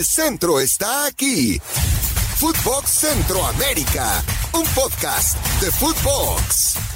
El centro está aquí. Footbox Centroamérica, un podcast de Footbox.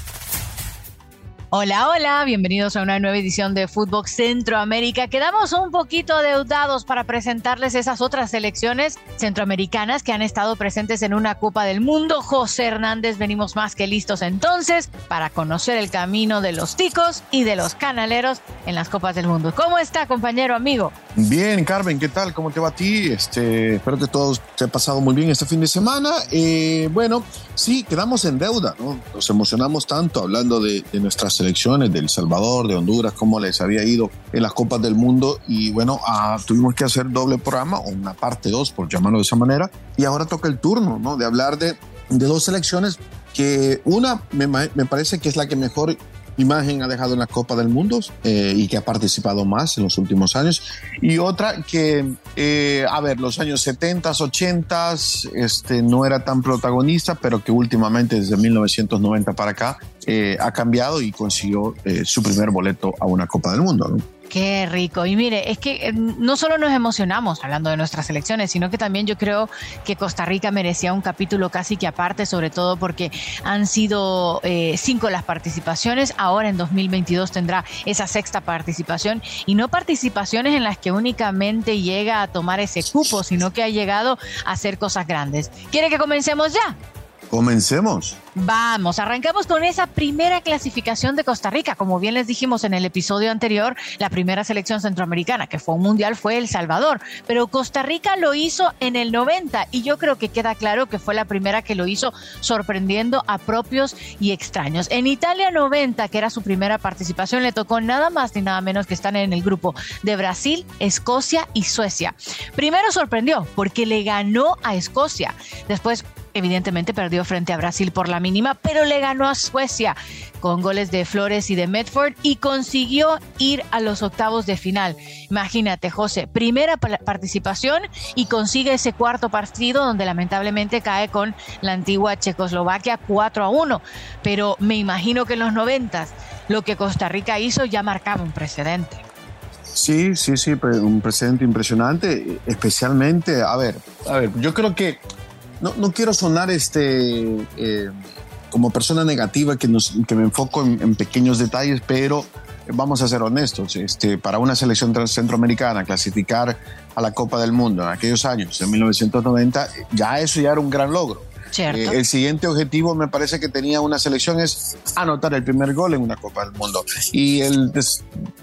Hola, hola, bienvenidos a una nueva edición de Fútbol Centroamérica. Quedamos un poquito adeudados para presentarles esas otras selecciones centroamericanas que han estado presentes en una Copa del Mundo. José Hernández, venimos más que listos entonces para conocer el camino de los ticos y de los canaleros en las Copas del Mundo. ¿Cómo está, compañero, amigo? Bien, Carmen, ¿qué tal? ¿Cómo te va a ti? Este, espero que todos te ha pasado muy bien este fin de semana. Eh, bueno, sí, quedamos en deuda, ¿no? Nos emocionamos tanto hablando de, de nuestras selecciones de El Salvador, de Honduras, cómo les había ido en las Copas del Mundo y bueno, ah, tuvimos que hacer doble programa o una parte dos, por llamarlo de esa manera, y ahora toca el turno, ¿no? De hablar de, de dos selecciones que una me, me parece que es la que mejor imagen ha dejado en la Copa del Mundo eh, y que ha participado más en los últimos años. Y otra que, eh, a ver, los años 70, 80 este, no era tan protagonista, pero que últimamente desde 1990 para acá eh, ha cambiado y consiguió eh, su primer boleto a una Copa del Mundo. ¿no? Qué rico. Y mire, es que eh, no solo nos emocionamos hablando de nuestras elecciones, sino que también yo creo que Costa Rica merecía un capítulo casi que aparte, sobre todo porque han sido eh, cinco las participaciones. Ahora en 2022 tendrá esa sexta participación y no participaciones en las que únicamente llega a tomar ese cupo, sino que ha llegado a hacer cosas grandes. ¿Quiere que comencemos ya? Comencemos. Vamos, arrancamos con esa primera clasificación de Costa Rica. Como bien les dijimos en el episodio anterior, la primera selección centroamericana que fue un mundial fue El Salvador, pero Costa Rica lo hizo en el 90 y yo creo que queda claro que fue la primera que lo hizo sorprendiendo a propios y extraños. En Italia 90, que era su primera participación, le tocó nada más ni nada menos que están en el grupo de Brasil, Escocia y Suecia. Primero sorprendió porque le ganó a Escocia. Después evidentemente perdió frente a Brasil por la mínima, pero le ganó a Suecia con goles de Flores y de Medford y consiguió ir a los octavos de final. Imagínate, José, primera participación y consigue ese cuarto partido donde lamentablemente cae con la antigua Checoslovaquia 4 a 1. Pero me imagino que en los noventas lo que Costa Rica hizo ya marcaba un precedente. Sí, sí, sí, un precedente impresionante, especialmente, a ver, a ver, yo creo que no, no quiero sonar este, eh, como persona negativa que, nos, que me enfoco en, en, pequeños detalles, pero vamos a ser honestos, este, para una selección centroamericana clasificar a la Copa del Mundo en aquellos años, en 1990, ya eso ya era un gran logro. Eh, el siguiente objetivo me parece que tenía una selección es anotar el primer gol en una Copa del Mundo. Y el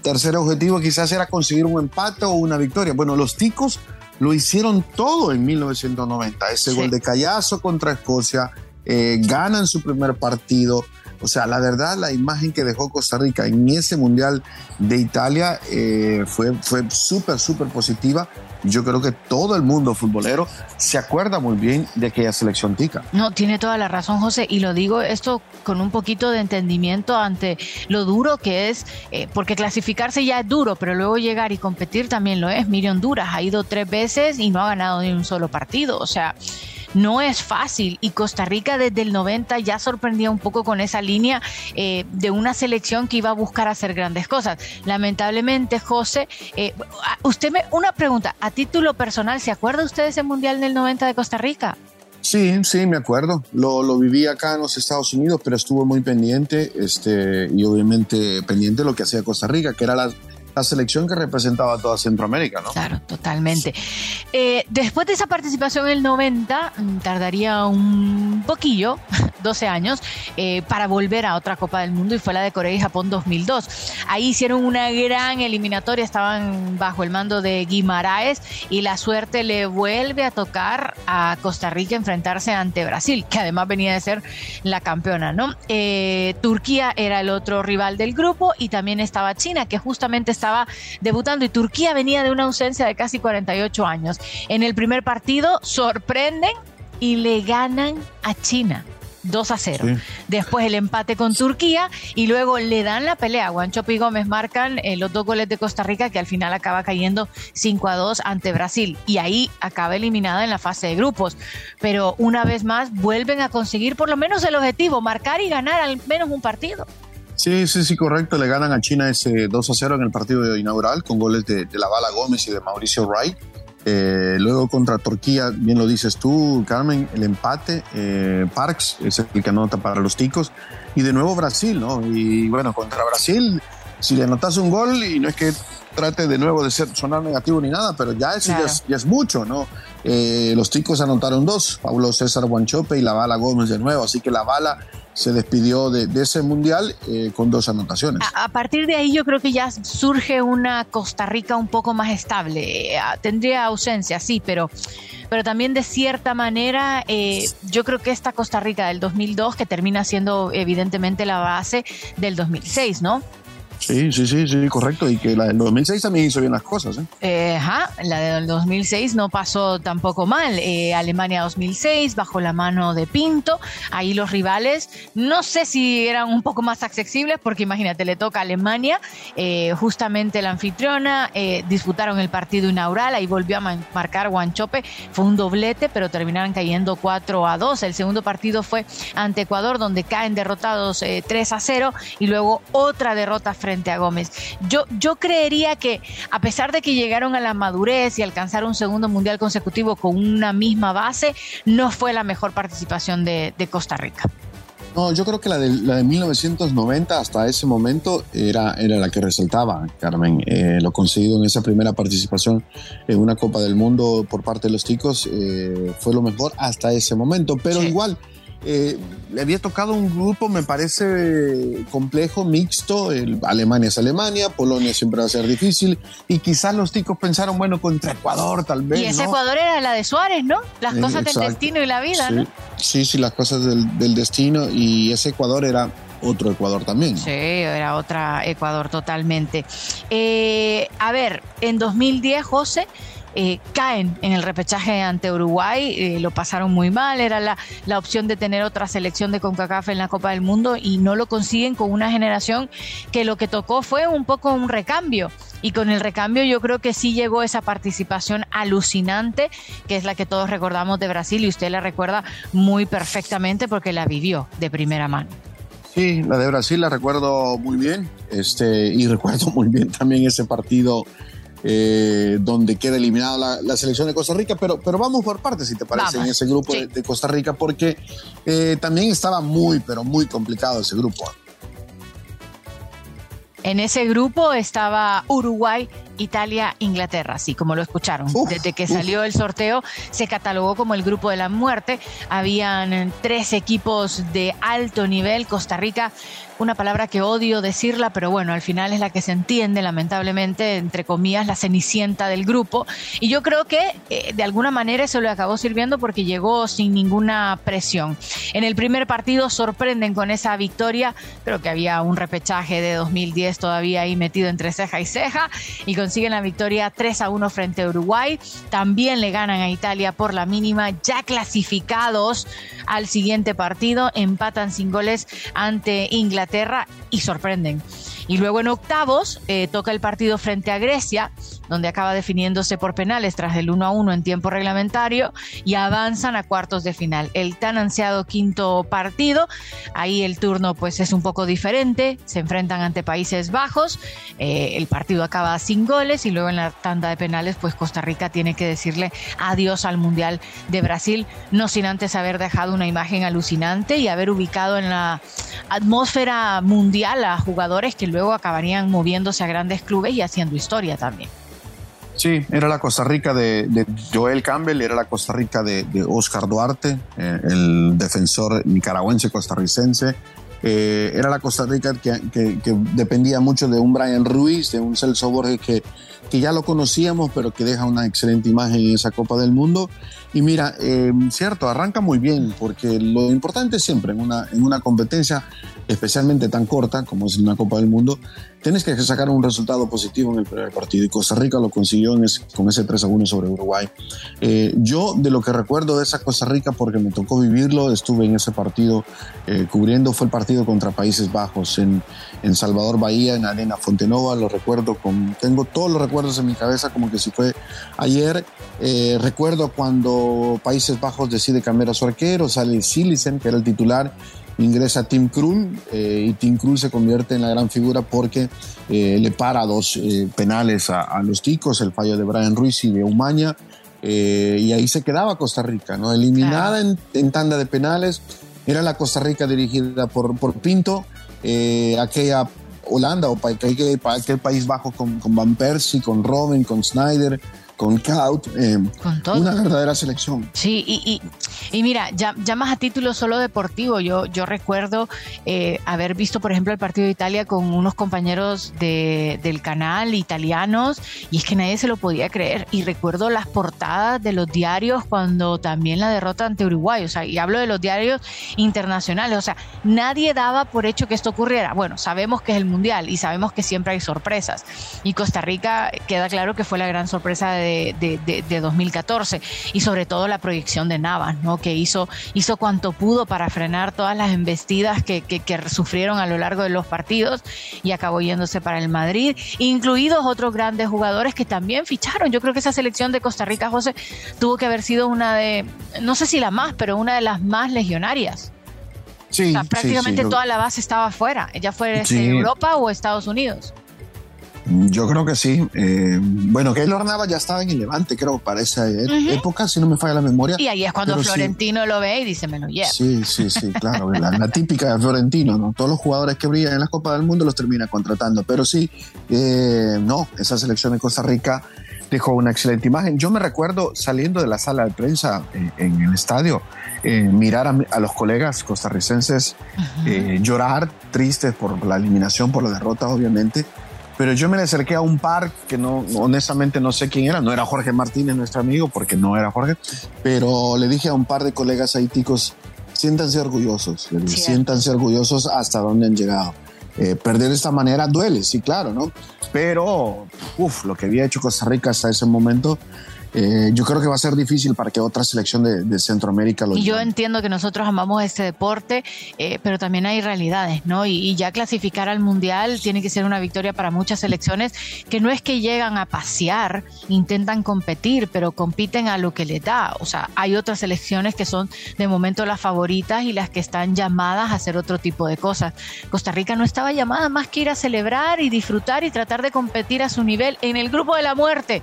tercer objetivo quizás era conseguir un empate o una victoria. Bueno, los ticos lo hicieron todo en 1990. Ese sí. gol de Callazo contra Escocia, eh, ganan su primer partido. O sea, la verdad, la imagen que dejó Costa Rica en ese Mundial de Italia eh, fue, fue súper, súper positiva. Yo creo que todo el mundo futbolero se acuerda muy bien de aquella selección tica. No, tiene toda la razón, José, y lo digo esto con un poquito de entendimiento ante lo duro que es, eh, porque clasificarse ya es duro, pero luego llegar y competir también lo es. Mire, Honduras ha ido tres veces y no ha ganado ni un solo partido. O sea, no es fácil y Costa Rica desde el 90 ya sorprendía un poco con esa línea eh, de una selección que iba a buscar hacer grandes cosas. Lamentablemente, José, eh, usted me, una pregunta, a título personal, ¿se acuerda usted de ese Mundial del 90 de Costa Rica? Sí, sí, me acuerdo. Lo, lo, viví acá en los Estados Unidos, pero estuvo muy pendiente este, y obviamente pendiente de lo que hacía Costa Rica, que era la, la selección que representaba a toda Centroamérica, ¿no? Claro, totalmente. Eh, después de esa participación en el 90, tardaría un poquillo, 12 años, eh, para volver a otra Copa del Mundo y fue la de Corea y Japón 2002. Ahí hicieron una gran eliminatoria, estaban bajo el mando de Guimaraes y la suerte le vuelve a tocar a Costa Rica enfrentarse ante Brasil, que además venía de ser la campeona, ¿no? Eh, Turquía era el otro rival del grupo y también estaba China, que justamente estaba debutando y Turquía venía de una ausencia de casi 48 años. En el primer partido sorprenden y le ganan a China. 2 a 0. Sí. Después el empate con Turquía y luego le dan la pelea. Guanchope y Gómez marcan eh, los dos goles de Costa Rica que al final acaba cayendo 5 a 2 ante Brasil y ahí acaba eliminada en la fase de grupos. Pero una vez más vuelven a conseguir por lo menos el objetivo, marcar y ganar al menos un partido. Sí, sí, sí, correcto. Le ganan a China ese 2 a 0 en el partido inaugural con goles de, de la Bala Gómez y de Mauricio Wright. Eh, luego contra Turquía, bien lo dices tú, Carmen, el empate, eh, Parks es el que anota para los ticos. Y de nuevo Brasil, ¿no? Y bueno, contra Brasil, si le anotas un gol, y no es que trate de nuevo de ser, sonar negativo ni nada, pero ya eso ya, es, mucho, ¿no? Eh, los ticos anotaron dos, Pablo César Guanchope y la bala Gómez de nuevo, así que la bala se despidió de, ese mundial eh, con dos anotaciones. A, partir de ahí yo creo que ya surge una Costa Rica un poco más estable. Eh, tendría ausencia, sí, pero, pero también de cierta manera yo creo que esta Costa Rica del 2002, que termina siendo evidentemente la base del 2006, ¿no? Sí, sí, sí, sí, correcto. Y que la del 2006 también hizo bien las cosas. ¿eh? ¿eh? ajá, la del 2006 no pasó tampoco mal. Eh, Alemania 2006, bajo la mano de Pinto. Ahí los rivales, no sé si eran un poco más accesibles, porque imagínate, le toca a Alemania, eh, justamente la anfitriona, disputaron el partido inaugural, ahí volvió a marcar Guanchope, fue un doblete, pero terminaron cayendo 4 a 2. El segundo partido fue ante Ecuador, donde caen derrotados 3 a 0, y luego otra derrota frente a Gómez. Yo, yo creería que a pesar de que llegaron a la madurez y alcanzaron un segundo mundial consecutivo con una misma base, no fue la mejor participación de, Costa Rica. No, yo creo que la de, la de 1990 hasta ese momento era, era la que resaltaba, Carmen. Eh, lo conseguido en esa primera participación en una Copa del Mundo por parte de los ticos eh, fue lo mejor hasta ese momento. Pero igual, eh, le había tocado un grupo, me parece complejo, mixto. El Alemania es Alemania, Polonia siempre va a ser difícil. Y quizás los ticos pensaron, bueno, contra Ecuador tal vez. Y ese Ecuador era la de Suárez, ¿no? Las cosas del destino y la vida, sí. ¿no? Sí, sí, las cosas del, destino. Y ese Ecuador era otro Ecuador también. Sí, era otra Ecuador totalmente. Eh, a ver, en 2010, José. Eh, caen en el repechaje ante Uruguay, eh, lo pasaron muy mal, era la, la, opción de tener otra selección de CONCACAF en la Copa del Mundo y no lo consiguen con una generación que lo que tocó fue un poco un recambio. Y con el recambio yo creo que sí llegó esa participación alucinante, que es la que todos recordamos de Brasil y usted la recuerda muy perfectamente porque la vivió de primera mano. Sí, la de Brasil la recuerdo muy bien, este, y recuerdo muy bien también ese partido eh, donde queda eliminada la, selección de Costa Rica, pero, pero vamos por partes, si te parece, en ese grupo de, Costa Rica, porque eh, también estaba muy, pero muy complicado ese grupo. En ese grupo estaba Uruguay, Italia, Inglaterra, así como lo escucharon. Desde que salió el sorteo se catalogó como el grupo de la muerte. Habían tres equipos de alto nivel. Costa Rica una palabra que odio decirla, pero bueno, al final es la que se entiende, lamentablemente, entre comillas, la cenicienta del grupo. Y yo creo que eh, de alguna manera eso le acabó sirviendo porque llegó sin ninguna presión. En el primer partido sorprenden con esa victoria, creo que había un repechaje de 2010 todavía ahí metido entre ceja y ceja, y consiguen la victoria 3 a 1 frente a Uruguay. También le ganan a Italia por la mínima, ya clasificados al siguiente partido, empatan sin goles ante Inglaterra y sorprenden. Y luego en octavos eh, toca el partido frente a Grecia, donde acaba definiéndose por penales tras el 1 a 1 en tiempo reglamentario y avanzan a cuartos de final. El tan ansiado quinto partido, ahí el turno pues es un poco diferente, se enfrentan ante Países Bajos, eh, el partido acaba sin goles y luego en la tanda de penales pues Costa Rica tiene que decirle adiós al Mundial de Brasil, no sin antes haber dejado una imagen alucinante y haber ubicado en la atmósfera mundial a jugadores que luego acabarían moviéndose a grandes clubes y haciendo historia también. Sí, era la Costa Rica de, Joel Campbell, era la Costa Rica de, Oscar Duarte, eh, el defensor nicaragüense costarricense. Eh, era la Costa Rica que, dependía mucho de un Brian Ruiz, de un Celso Borges que, que ya lo conocíamos, pero que deja una excelente imagen en esa Copa del Mundo. Y mira, eh, cierto, arranca muy bien, porque lo importante siempre en una, en una competencia, especialmente tan corta como es una Copa del Mundo, tienes que sacar un resultado positivo en el primer partido y Costa Rica lo consiguió con ese 3 a 1 sobre Uruguay. Eh, yo de lo que recuerdo de esa Costa Rica, porque me tocó vivirlo, estuve en ese partido eh, cubriendo, fue el partido contra Países Bajos en, en Salvador Bahía, en Arena Fontenova, lo recuerdo, con, tengo todos los recuerdos en mi cabeza como que si fue ayer. Eh, recuerdo cuando Países Bajos decide cambiar a su arquero, sale Silicen, que era el titular, ingresa Tim Krul eh, y Tim Krul se convierte en la gran figura porque eh, le para dos penales a, los ticos, el fallo de Brian Ruiz y de Umaña. y ahí se quedaba Costa Rica, ¿no? Eliminada en, tanda de penales, era la Costa Rica dirigida por, por Pinto, aquella Holanda o aquel país bajo con, con Van Persie, con Robin, con Snyder, con Kaut, eh, una verdadera selección. Sí, y, y, mira, ya, ya, más a título solo deportivo, yo, yo recuerdo eh, haber visto, por ejemplo, el partido de Italia con unos compañeros de, del canal italianos, y es que nadie se lo podía creer. Y recuerdo las portadas de los diarios cuando también la derrota ante Uruguay, o sea, y hablo de los diarios internacionales, o sea, nadie daba por hecho que esto ocurriera. Bueno, sabemos que es el Mundial y sabemos que siempre hay sorpresas. Y Costa Rica queda claro que fue la gran sorpresa de de, 2014 y sobre todo la proyección de Navas, ¿no? que hizo, hizo cuanto pudo para frenar todas las embestidas que, sufrieron a lo largo de los partidos y acabó yéndose para el Madrid, incluidos otros grandes jugadores que también ficharon. Yo creo que esa selección de Costa Rica, José, tuvo que haber sido una de, no sé si la más, pero una de las más legionarias. Sí, prácticamente toda la base estaba afuera, ella fue de Europa o Estados Unidos. Yo creo que sí. Eh, bueno, Keylor Nava ya estaba en el Levante, creo, para esa e- época, si no me falla la memoria. Y ahí es cuando Florentino lo ve y dice, me lo lleva. Sí, sí, sí, claro. la, típica de Florentino, ¿no? Todos los jugadores que brillan en la Copa del Mundo los termina contratando. Pero sí, eh, no, esa selección de Costa Rica dejó una excelente imagen. Yo me recuerdo saliendo de la sala de prensa eh, en el estadio, mirar a, los colegas costarricenses llorar tristes por la eliminación, por la derrota, obviamente pero yo me le acerqué a un par que no, honestamente no sé quién era, no era Jorge Martínez, nuestro amigo, porque no era Jorge, pero le dije a un par de colegas haiticos, siéntanse orgullosos, siéntanse orgullosos hasta dónde han llegado. Eh, perder de esta manera duele, sí, claro, ¿no? Pero, uff, lo que había hecho Costa Rica hasta ese momento eh, yo creo que va a ser difícil para que otra selección de, Centroamérica lo Y yo entiendo que nosotros amamos este deporte, eh, pero también hay realidades, ¿no? Y, ya clasificar al Mundial tiene que ser una victoria para muchas selecciones que no es que llegan a pasear, intentan competir, pero compiten a lo que les da. O sea, hay otras selecciones que son de momento las favoritas y las que están llamadas a hacer otro tipo de cosas. Costa Rica no estaba llamada más que ir a celebrar y disfrutar y tratar de competir a su nivel en el grupo de la muerte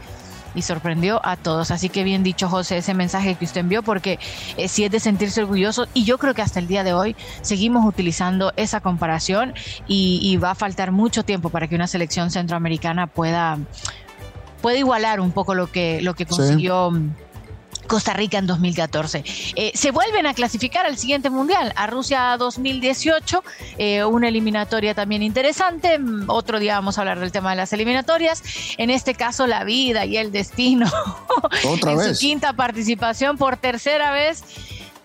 y sorprendió a todos. Así que bien dicho, José, ese mensaje que usted envió, porque eh, sí es de sentirse orgulloso y yo creo que hasta el día de hoy seguimos utilizando esa comparación y, va a faltar mucho tiempo para que una selección centroamericana pueda, pueda igualar un poco lo que, lo que consiguió. Costa Rica en 2014. Eh, se vuelven a clasificar al siguiente mundial, a Rusia 2018, eh, una eliminatoria también interesante. Mm, otro día vamos a hablar del tema de las eliminatorias. En este caso, la vida y el destino. Otra en su quinta participación por tercera vez.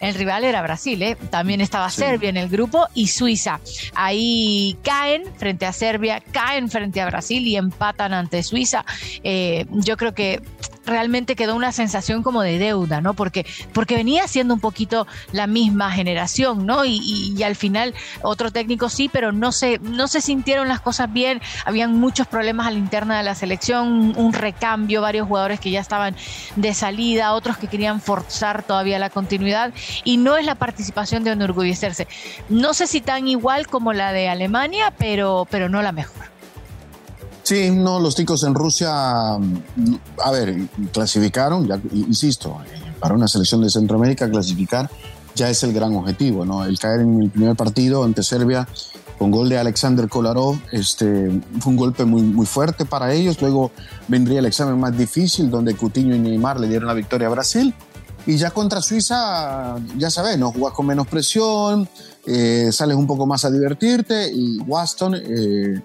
El rival era Brasil, ¿eh? también estaba Serbia en el grupo y Suiza. Ahí caen frente a Serbia, caen frente a Brasil y empatan ante Suiza. yo creo que realmente quedó una sensación como de deuda, ¿no? Porque, porque venía siendo un poquito la misma generación, ¿no? Y, al final otro técnico sí, pero no se, no se sintieron las cosas bien, habían muchos problemas a la interna de la selección, un recambio, varios jugadores que ya estaban de salida, otros que querían forzar todavía la continuidad y no es la participación de enorgullecerse. No sé si tan igual como la de Alemania, pero, pero no la mejor. Sí, no, los ticos en Rusia, a ver, clasificaron, ya, insisto, para una selección de Centroamérica clasificar ya es el gran objetivo, ¿no? El caer en el primer partido ante Serbia con gol de Alexander Kolarov, este, fue un golpe muy, muy fuerte para ellos. Luego vendría el examen más difícil, donde Coutinho y Neymar le dieron la victoria a Brasil. Y ya contra Suiza, ya sabes, ¿no? Jugás con menos presión, eh, sales un poco más a divertirte y Waston eh,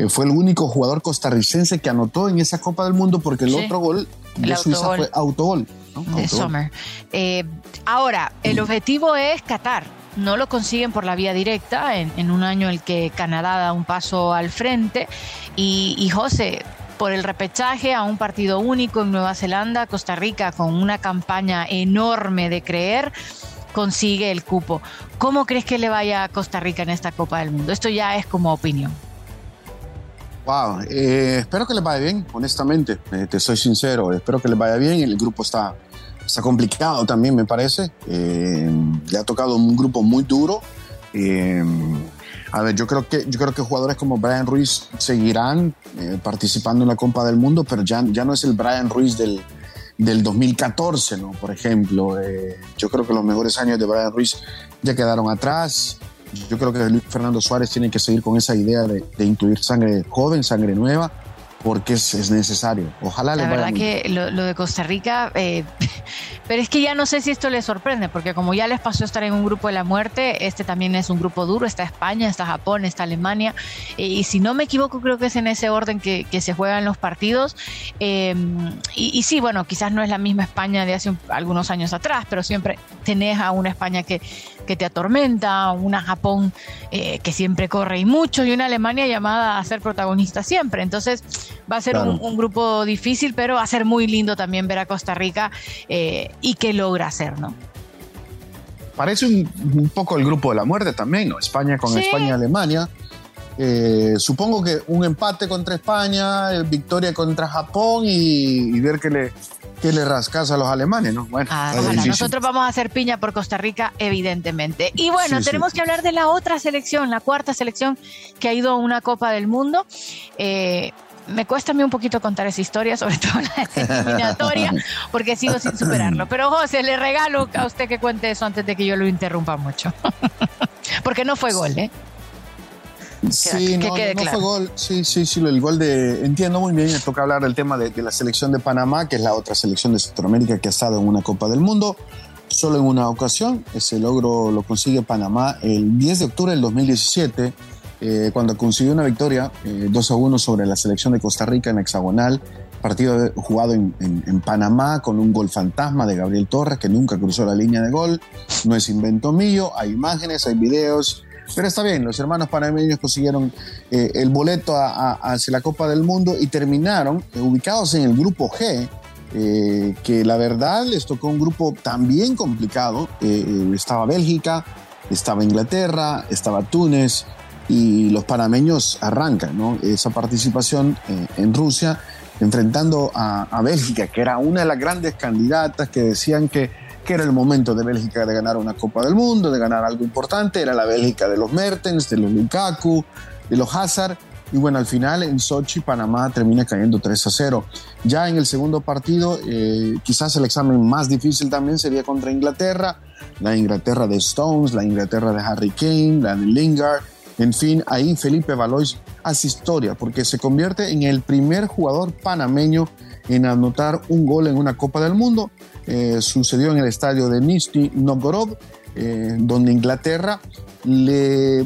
eh, fue el único jugador costarricense que anotó en esa Copa del Mundo porque el otro gol de Suiza fue autogol. De Sommer. Eh, ahora, el objetivo es Qatar. No lo consiguen por la vía directa en, un año en el que Canadá da un paso al frente. Y, y José, por el repechaje a un partido único en Nueva Zelanda, Costa Rica, con una campaña enorme de creer, consigue el cupo. ¿Cómo crees que le vaya a Costa Rica en esta Copa del Mundo? Esto ya es como opinión. Eh, espero que les vaya bien, honestamente, eh, te soy sincero, espero que les vaya bien. El grupo está, está complicado también, me parece. Eh, le ha tocado un grupo muy duro. a ver, yo creo, que, yo creo que jugadores como Brian Ruiz seguirán participando en la Copa del Mundo, pero ya, ya no es el Brian Ruiz del, del 2014, ¿no? Por ejemplo, eh, yo creo que los mejores años de Brian Ruiz ya quedaron atrás. Yo creo que Luis Fernando Suárez tiene que seguir con esa idea de, de incluir sangre joven, sangre nueva porque es, necesario. Ojalá La verdad que lo, de Costa Rica, eh, pero es que ya no sé si esto les sorprende, porque como ya les pasó estar en un grupo de la muerte, este también es un grupo duro, está España, está Japón, está Alemania, eh, y si no me equivoco creo que es en ese orden que, se juegan los partidos. Eh, y, sí, bueno, quizás no es la misma España de hace algunos años atrás, pero siempre tenés a una España que, que te atormenta, una Japón que siempre corre y mucho, y una Alemania llamada a ser protagonista siempre. Entonces, Va a ser un, grupo difícil, pero va a ser muy lindo también ver a Costa Rica eh, y qué logra hacer, ¿no? Parece un, poco el grupo de la muerte también, ¿no? España con España y Alemania. Eh, supongo que un empate contra España, eh, victoria contra Japón y, ver que le, que le rascas a los alemanes, ¿no? Bueno, ah, nosotros vamos a hacer piña por Costa Rica, evidentemente. Y bueno, tenemos que hablar de la otra selección, la cuarta selección que ha ido a una Copa del Mundo. Eh, me cuesta a mí un poquito contar esa historia, sobre todo la eliminatoria, porque sigo sin superarlo. Pero José, le regalo a usted que cuente eso antes de que yo lo interrumpa mucho. porque no fue gol, ¿eh? Sí, no, fue gol. Sí, sí, sí, el gol de. Entiendo muy bien, me toca hablar del tema de, la selección de Panamá, que es la otra selección de Centroamérica que ha estado en una Copa del Mundo. Solo en una ocasión, ese logro lo consigue Panamá el 10 de octubre del 2017 eh, cuando consiguió una victoria 2 eh, a 1 sobre la selección de Costa Rica en hexagonal, partido jugado en, Panamá con un gol fantasma de Gabriel Torres que nunca cruzó la línea de gol. No es invento mío, hay imágenes, hay videos. Pero está bien, los hermanos panameños consiguieron eh, el boleto hacia la Copa del Mundo y terminaron ubicados en el grupo G, que la verdad les tocó un grupo también complicado. estaba Bélgica, estaba Inglaterra, estaba Túnez, y los panameños arrancan esa participación eh, en Rusia enfrentando a, Bélgica, que era una de las grandes candidatas que decían que, que, era el momento de Bélgica de ganar una Copa del Mundo, de ganar algo importante, era la Bélgica de los Mertens, de los Lukaku, de los Hazard. Y bueno, al final en Sochi, Panamá termina cayendo 3 a 0. Ya en el segundo partido, eh, quizás el examen más difícil también sería contra Inglaterra, la Inglaterra de Stones, la Inglaterra de Harry Kane, la de Lingard, en fin, ahí Felipe Valois hace historia porque se convierte en el primer jugador panameño en anotar un gol en una Copa del Mundo. Eh, sucedió en el estadio de Nizhny Novgorod, eh, donde Inglaterra le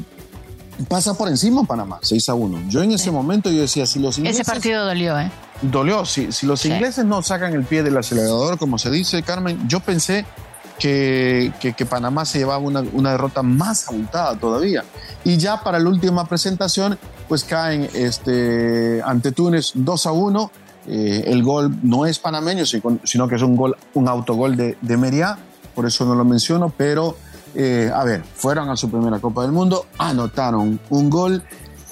pasa por encima a Panamá, 6 a 1. Yo en ese momento yo decía, si los ingleses... Ese partido dolió, ¿eh? Dolió, si, si los ingleses no sacan el pie del acelerador, como se dice, Carmen, yo pensé que, que, Panamá se llevaba una, una, derrota más abultada todavía. Y ya para la última presentación, pues caen este, ante Túnez 2 a 1. Eh, el gol no es panameño, sino que es un, gol, un autogol de, de Meriá, por eso no lo menciono, pero eh, a ver, fueron a su primera Copa del Mundo, anotaron un gol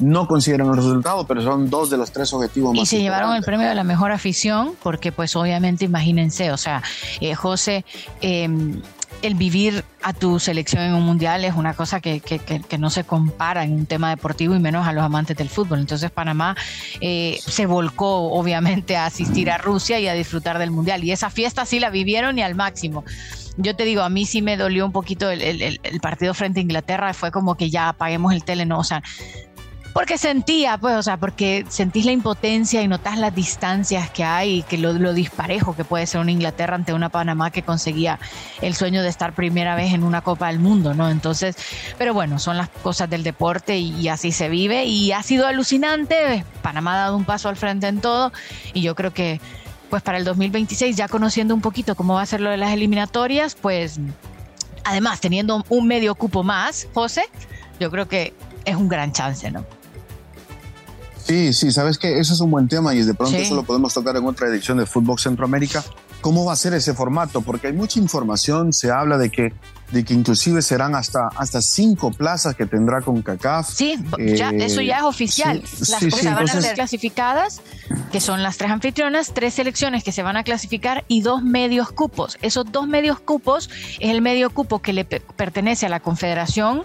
no consiguieron el resultado, pero son dos de los tres objetivos más. Y se llevaron el premio de la mejor afición, porque pues obviamente imagínense, o sea, eh, José, em, el vivir a tu selección en un mundial es una cosa que, no se compara en un tema deportivo y menos a los amantes del fútbol. Entonces Panamá eh, se volcó obviamente a asistir a Rusia y a disfrutar del mundial. Y esa fiesta sí la vivieron y al máximo yo te digo, a mí sí me dolió un poquito el, el, partido frente a Inglaterra, fue como que ya apaguemos el tele, no, o sea, porque sentía, pues, o sea, porque sentís la impotencia y notás las distancias que hay y que lo, disparejo que puede ser una Inglaterra ante una Panamá que conseguía el sueño de estar primera vez en una Copa del Mundo, ¿no? Entonces, pero bueno, son las cosas del deporte y, así se vive y ha sido alucinante. Panamá ha dado un paso al frente en todo y yo creo que, pues, para el 2026, ya conociendo un poquito cómo va a ser lo de las eliminatorias, pues, además, teniendo un medio cupo más, José, yo creo que es un gran chance, ¿no? Sí, sí, sabes que ese es un buen tema y de pronto eso lo podemos tocar en otra edición de Fútbol Centroamérica. ¿Cómo va a ser ese formato? Porque hay mucha información, se habla de que de que inclusive serán hasta, hasta cinco plazas que tendrá con CACAF. Sí, ya, eh, eso ya es oficial. las cosas van a ser clasificadas, que son las tres anfitrionas, tres selecciones que se van a clasificar y dos medios cupos. Esos dos medios cupos es el medio cupo que le pertenece a la confederación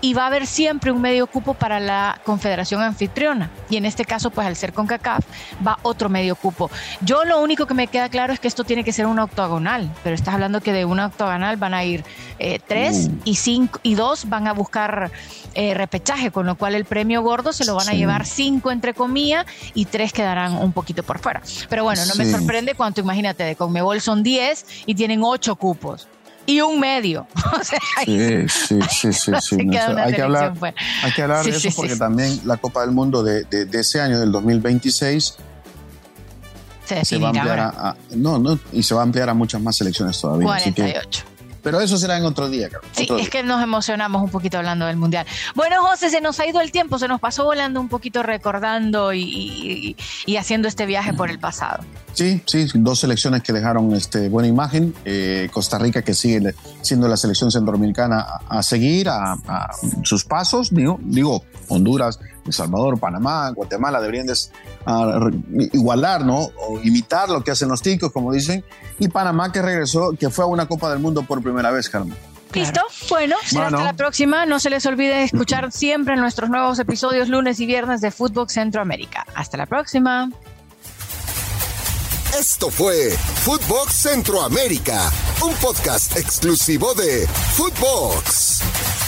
y va a haber siempre un medio cupo para la confederación anfitriona. Y en este caso, pues al ser con CACAF, va otro medio cupo. Yo lo único que me queda claro es que esto tiene que ser una octogonal, pero estás hablando que de una octogonal van a ir eh, tres mm. y cinco y dos van a buscar eh, repechaje, con lo cual el premio gordo se lo van a llevar cinco entre comillas y tres quedarán un poquito por fuera. Pero bueno, no me sorprende cuánto, imagínate, de Conmebol son 10 y tienen ocho cupos y un medio. sí, sí, sí, sí, hay, que hablar, hay que hablar de eso porque también la Copa del Mundo de, de, ese año, del 2026, se, va a ampliar a, no, no, y se va a ampliar a muchas más selecciones todavía. 48. Pero eso será en otro día, Sí, es que nos emocionamos un poquito hablando del Mundial. Bueno, José, se nos ha ido el tiempo, se nos pasó volando un poquito recordando y, haciendo este viaje por el pasado. Sí, sí, dos selecciones que dejaron este, buena imagen. Eh, Costa Rica que sigue siendo la selección centroamericana a, seguir a, sus pasos. Digo, digo, Honduras, El Salvador, Panamá, Guatemala deberían igualar, ¿no? O imitar lo que hacen los ticos, como dicen y Panamá que regresó, que fue a una Copa del Mundo por primera vez, Carmen. Listo, bueno, hasta la próxima. No se les olvide escuchar siempre nuestros nuevos episodios lunes y viernes de Fútbol Centroamérica. Hasta la próxima. Esto fue Footbox Centroamérica, un podcast exclusivo de Footbox.